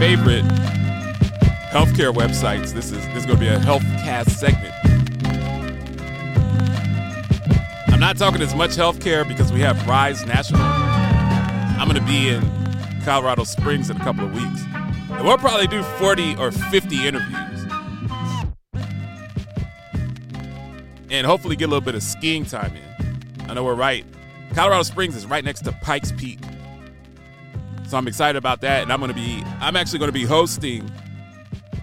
favorite healthcare websites. This is this is going to be a healthcast segment. I'm not talking as much healthcare because we have Rise National. I'm going to be in Colorado Springs in a couple of weeks. And we'll probably do 40 or 50 interviews. And hopefully get a little bit of skiing time in. I know we're right. Colorado Springs is right next to Pikes Peak. So I'm excited about that. And I'm going to be, I'm actually going to be hosting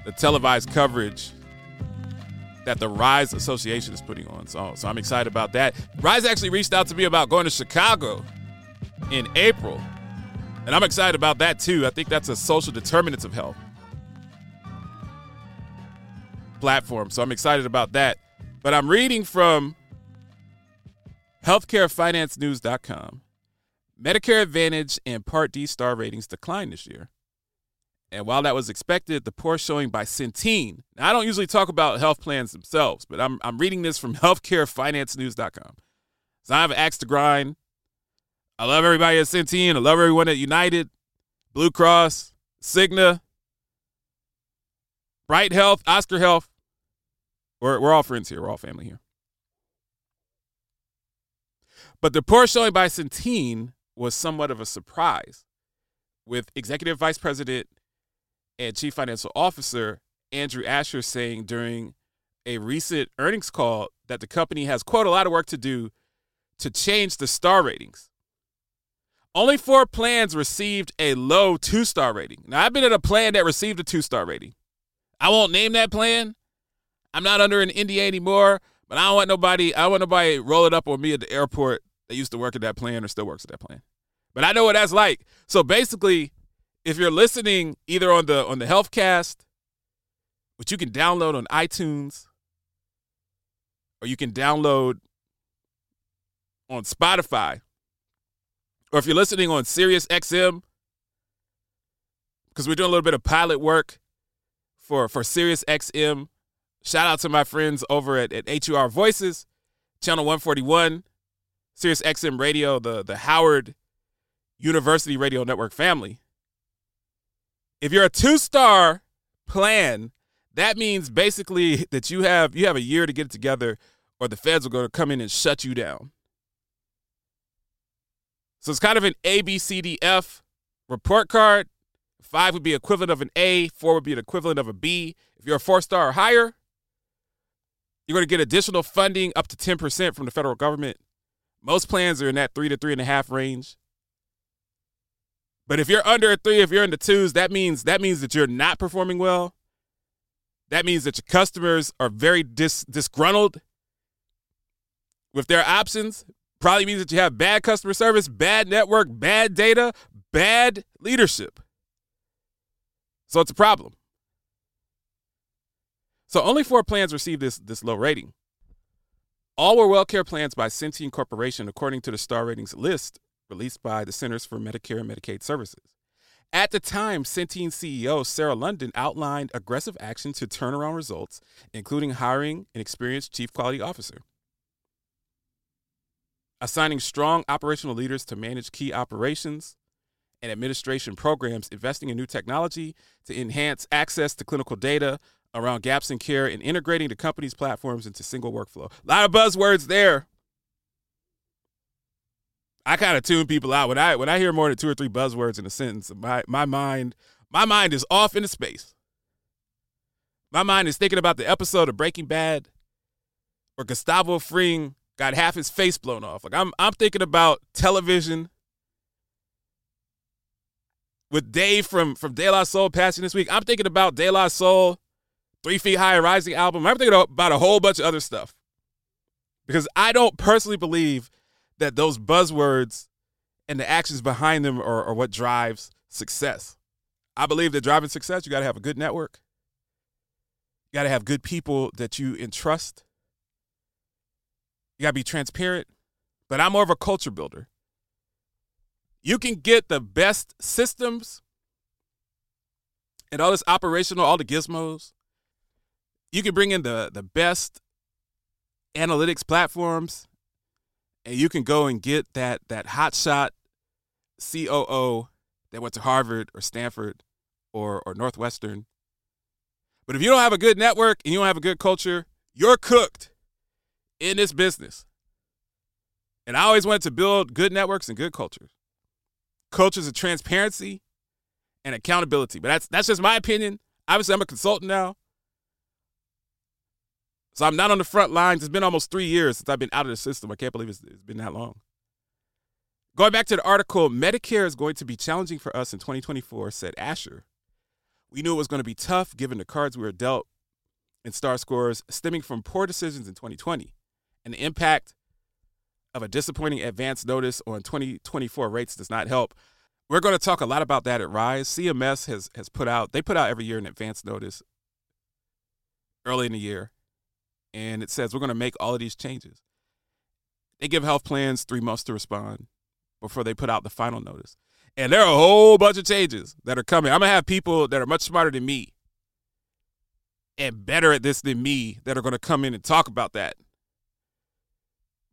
the televised coverage that the Rise Association is putting on. So, so I'm excited about that. Rise actually reached out to me about going to Chicago in April. And I'm excited about that too. I think that's a social determinants of health platform. So I'm excited about that. But I'm reading from healthcarefinancenews.com. Medicare Advantage and Part D star ratings declined this year. And while that was expected, the poor showing by Centene. Now, I don't usually talk about health plans themselves, but I'm, I'm reading this from healthcarefinancenews.com. So I have an axe to grind. I love everybody at Centene. I love everyone at United, Blue Cross, Cigna, Bright Health, Oscar Health. We're, we're all friends here. We're all family here. But the poor showing by Centene was somewhat of a surprise, with Executive Vice President and Chief Financial Officer Andrew Asher saying during a recent earnings call that the company has, quote, a lot of work to do to change the star ratings. Only four plans received a low two star rating. Now, I've been at a plan that received a two star rating. I won't name that plan. I'm not under an NDA anymore, but I don't want nobody, I want nobody rolling up on me at the airport that used to work at that plan or still works at that plan. But I know what that's like. So basically, if you're listening either on the on the Healthcast, which you can download on iTunes, or you can download on Spotify, or if you're listening on Sirius XM, because we're doing a little bit of pilot work for for Sirius XM. Shout out to my friends over at, at HUR Voices, channel 141, Sirius XM Radio, the the Howard University Radio Network family. If you're a two-star plan, that means basically that you have you have a year to get it together or the feds are going to come in and shut you down. So it's kind of an A, B, C, D, F report card. Five would be equivalent of an A, four would be an equivalent of a B. If you're a four star or higher, you're going to get additional funding up to 10% from the federal government. Most plans are in that three to three and a half range. But if you're under a three, if you're in the twos, that means that means that you're not performing well. That means that your customers are very dis- disgruntled with their options. Probably means that you have bad customer service, bad network, bad data, bad leadership. So it's a problem. So only four plans received this, this low rating. All were WellCare plans by Centene Corporation, according to the star ratings list released by the Centers for Medicare and Medicaid Services. At the time, Centene CEO Sarah London outlined aggressive action to turn around results, including hiring an experienced chief quality officer, assigning strong operational leaders to manage key operations and administration programs, investing in new technology to enhance access to clinical data around gaps in care, and integrating the company's platforms into single workflow. A lot of buzzwords there. I kind of tune people out when I when I hear more than two or three buzzwords in a sentence. My my mind my mind is off into space. My mind is thinking about the episode of Breaking Bad where Gustavo Fring got half his face blown off. Like I'm I'm thinking about television with Dave from from De La Soul passing this week. I'm thinking about De La Soul, Three Feet High Rising album. I'm thinking about a whole bunch of other stuff because I don't personally believe that those buzzwords and the actions behind them are, are what drives success. I believe that driving success, you got to have a good network. You got to have good people that you entrust. You got to be transparent. But I'm more of a culture builder. You can get the best systems and all this operational, all the gizmos. You can bring in the, the best analytics platforms and you can go and get that that hotshot COO that went to Harvard or Stanford or or Northwestern. But if you don't have a good network and you don't have a good culture, you're cooked in this business. And I always wanted to build good networks and good cultures. Cultures of transparency and accountability. But that's that's just my opinion. Obviously, I'm a consultant now. So I'm not on the front lines. It's been almost three years since I've been out of the system. I can't believe it's, it's been that long. Going back to the article, Medicare is going to be challenging for us in 2024, said Asher. We knew it was going to be tough given the cards we were dealt in star scores stemming from poor decisions in 2020 and the impact of a disappointing advance notice on 2024 rates does not help. We're going to talk a lot about that at Rise. CMS has has put out they put out every year an advance notice early in the year, and it says we're going to make all of these changes. They give health plans three months to respond before they put out the final notice. And there are a whole bunch of changes that are coming. I'm gonna have people that are much smarter than me and better at this than me that are gonna come in and talk about that.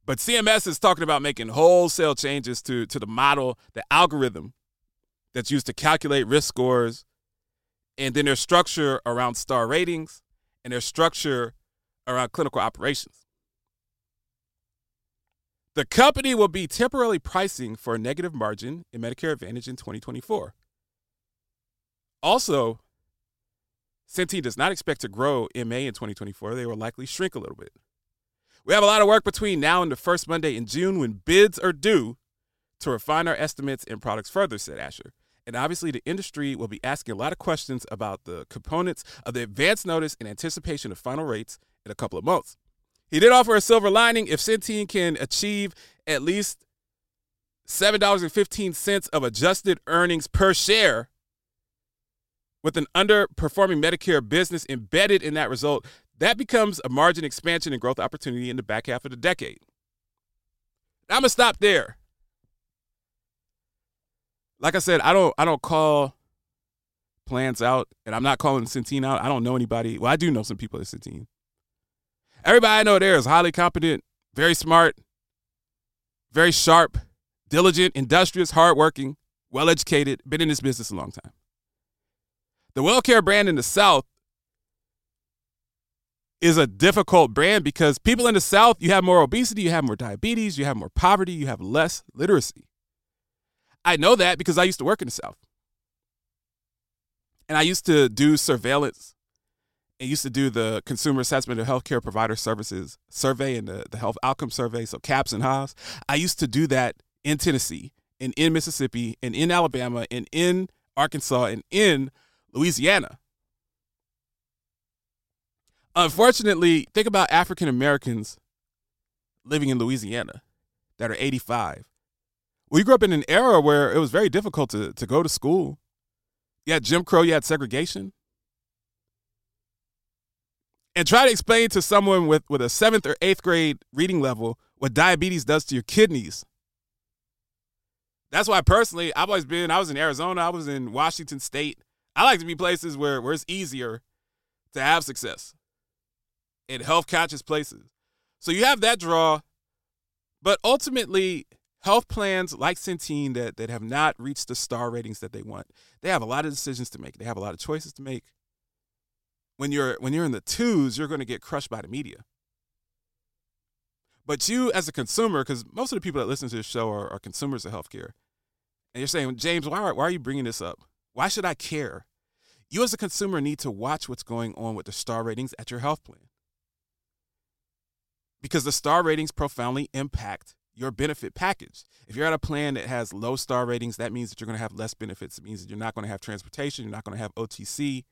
But CMS is talking about making wholesale changes to, to the model, the algorithm that's used to calculate risk scores, and then their structure around star ratings and their structure around uh, clinical operations. The company will be temporarily pricing for a negative margin in Medicare Advantage in 2024. Also, Centene does not expect to grow MA in 2024. They will likely shrink a little bit. We have a lot of work between now and the first Monday in June when bids are due to refine our estimates and products further, said Asher. And obviously, the industry will be asking a lot of questions about the components of the advance notice in anticipation of final rates in a couple of months. He did offer a silver lining if Centene can achieve at least $7.15 of adjusted earnings per share with an underperforming Medicare business embedded in that result, that becomes a margin expansion and growth opportunity in the back half of the decade. I'm gonna stop there. Like I said, I don't I don't call plans out, and I'm not calling Centene out. I don't know anybody. Well, I do know some people at Centene. Everybody I know there is highly competent, very smart, very sharp, diligent, industrious, hardworking, well educated, been in this business a long time. The WellCare brand in the South is a difficult brand because people in the South, you have more obesity, you have more diabetes, you have more poverty, you have less literacy. I know that because I used to work in the South. And I used to do surveillance and used to do the Consumer Assessment of Healthcare Provider Services survey and the, the health outcome survey, so CAHPS and HOS. I used to do that in Tennessee and in Mississippi and in Alabama and in Arkansas and in Louisiana. Unfortunately, think about African Americans living in Louisiana that are 85. We grew up in an era where it was very difficult to, to go to school. You had Jim Crow, you had segregation. And try to explain to someone with, with a seventh or eighth grade reading level what diabetes does to your kidneys. That's why personally, I've always been, I was in Arizona, I was in Washington State. I like to be places where, where it's easier to have success in health conscious places. So you have that draw, but ultimately, health plans like Centene that, that have not reached the star ratings that they want, they have a lot of decisions to make. They have a lot of choices to make. When you're when you're in the twos, you're going to get crushed by the media. But you, as a consumer, because most of the people that listen to this show are, are consumers of healthcare, and you're saying, James, why are, why are you bringing this up? Why should I care? You, as a consumer, need to watch what's going on with the star ratings at your health plan because the star ratings profoundly impact your benefit package. If you're at a plan that has low star ratings, that means that you're going to have less benefits. It means that you're not going to have transportation, you're not going to have OTC.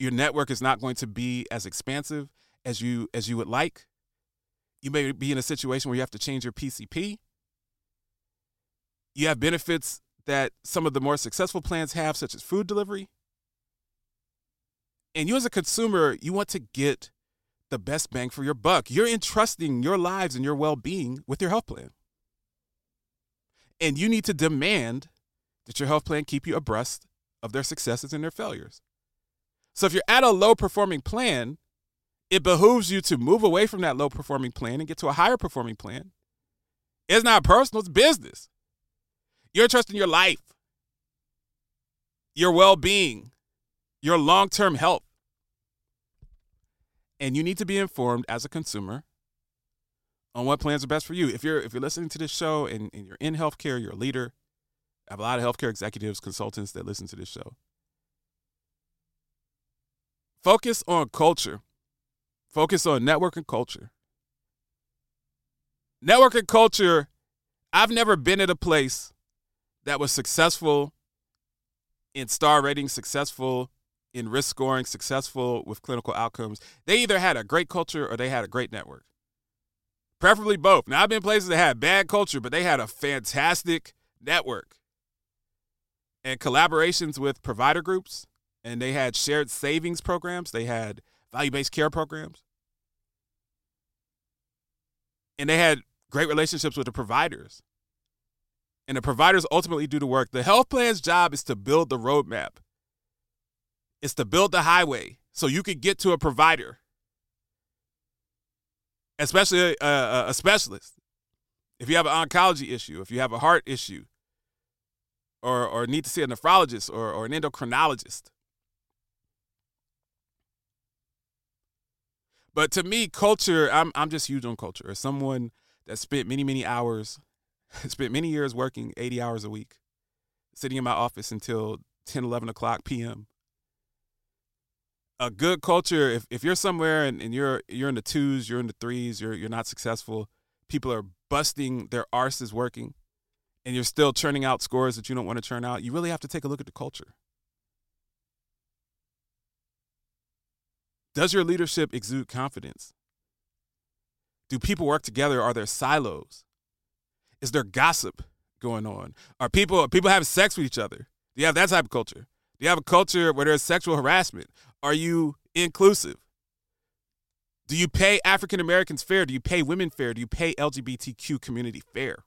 Your network is not going to be as expansive as you as you would like. You may be in a situation where you have to change your PCP. You have benefits that some of the more successful plans have such as food delivery and you as a consumer, you want to get the best bang for your buck. You're entrusting your lives and your well being with your health plan. And you need to demand that your health plan keep you abreast of their successes and their failures. So if you're at a low performing plan, it behooves you to move away from that low performing plan and get to a higher performing plan. It's not personal, it's business. You're trusting your life, your well being, your long term health. And you need to be informed as a consumer on what plans are best for you. If you're if you're listening to this show and, and you're in healthcare, you're a leader. I have a lot of healthcare executives, consultants that listen to this show. Focus on culture. Focus on network and culture. Network and culture, I've never been at a place that was successful in star ratings, successful in risk scoring, successful with clinical outcomes. They either had a great culture or they had a great network. Preferably both. Now, I've been places that had bad culture, but they had a fantastic network and collaborations with provider groups, and they had shared savings programs, they had value based care programs, and they had great relationships with the providers. And the providers ultimately do the work. The health plan's job is to build the roadmap. It's to build the highway so you can get to a provider, especially a, a, a specialist. If you have an oncology issue, if you have a heart issue, or, or need to see a nephrologist or, or an endocrinologist. But to me, culture, I'm, I'm just huge on culture. As someone that spent many, many hours, spent many years working 80 hours a week, sitting in my office until 10, 11 o'clock p.m. A good culture, if, if you're somewhere and, and you're you're in the twos, you're in the threes, you're you're not successful, people are busting their arses working, and you're still churning out scores that you don't want to churn out, you really have to take a look at the culture. Does your leadership exude confidence? Do people work together? Are there silos? Is there gossip going on? Are people are people having sex with each other? Do you have that type of culture? Do you have a culture where there's sexual harassment? Are you inclusive? Do you pay African Americans fair? Do you pay women fair? Do you pay LGBTQ community fair?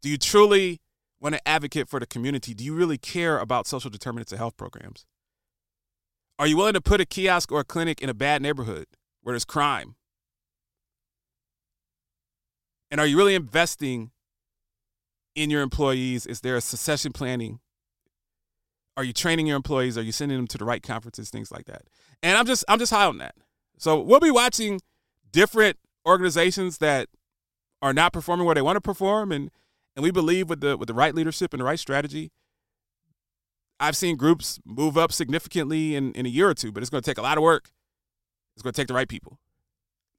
Do you truly want an advocate for the community? Do you really care about social determinants of health programs? Are you willing to put a kiosk or a clinic in a bad neighborhood where there's crime? And are you really investing in your employees? Is there a succession planning? Are you training your employees? Are you sending them to the right conferences, things like that? And I'm just I'm just high on that. So we'll be watching different organizations that are not performing where they want to perform and and we believe with the with the right leadership and the right strategy I've seen groups move up significantly in, in a year or two, but it's going to take a lot of work. It's going to take the right people.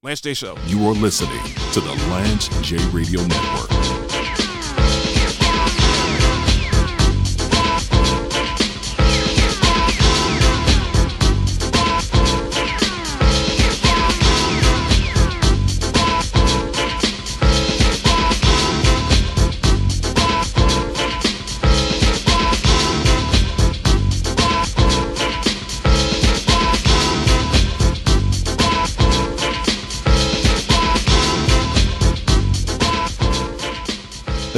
Lance J Show. You are listening to the Lance J Radio Network.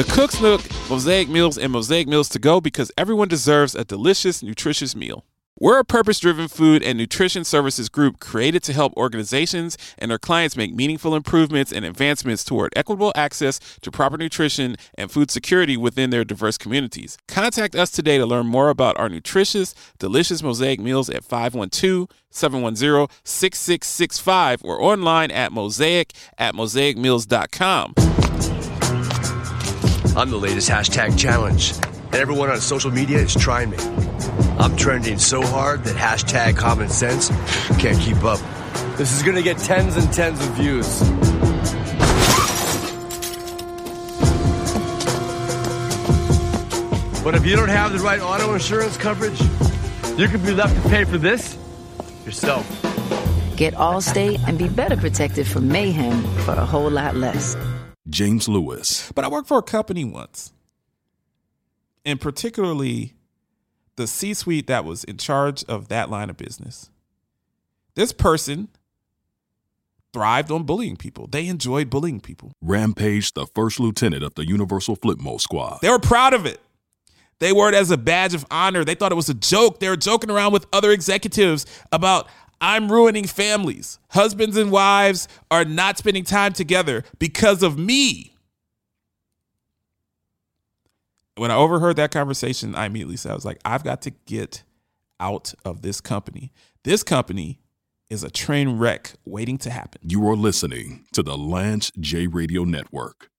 The Cook's Nook, Mosaic Meals, and Mosaic Meals to go because everyone deserves a delicious, nutritious meal. We're a purpose driven food and nutrition services group created to help organizations and their clients make meaningful improvements and advancements toward equitable access to proper nutrition and food security within their diverse communities. Contact us today to learn more about our nutritious, delicious mosaic meals at 512 710 6665 or online at mosaic at mosaicmeals.com. I'm the latest hashtag challenge, and everyone on social media is trying me. I'm trending so hard that hashtag common sense can't keep up. This is gonna get tens and tens of views. But if you don't have the right auto insurance coverage, you could be left to pay for this yourself. Get Allstate and be better protected from mayhem for a whole lot less. James Lewis. But I worked for a company once, and particularly the C suite that was in charge of that line of business. This person thrived on bullying people. They enjoyed bullying people. Rampage, the first lieutenant of the Universal Flipmo Squad. They were proud of it. They wore it as a badge of honor. They thought it was a joke. They were joking around with other executives about I'm ruining families. Husbands and wives are not spending time together because of me. when I overheard that conversation, I immediately said, I was like, I've got to get out of this company. This company is a train wreck waiting to happen. You are listening to the Lance J Radio Network.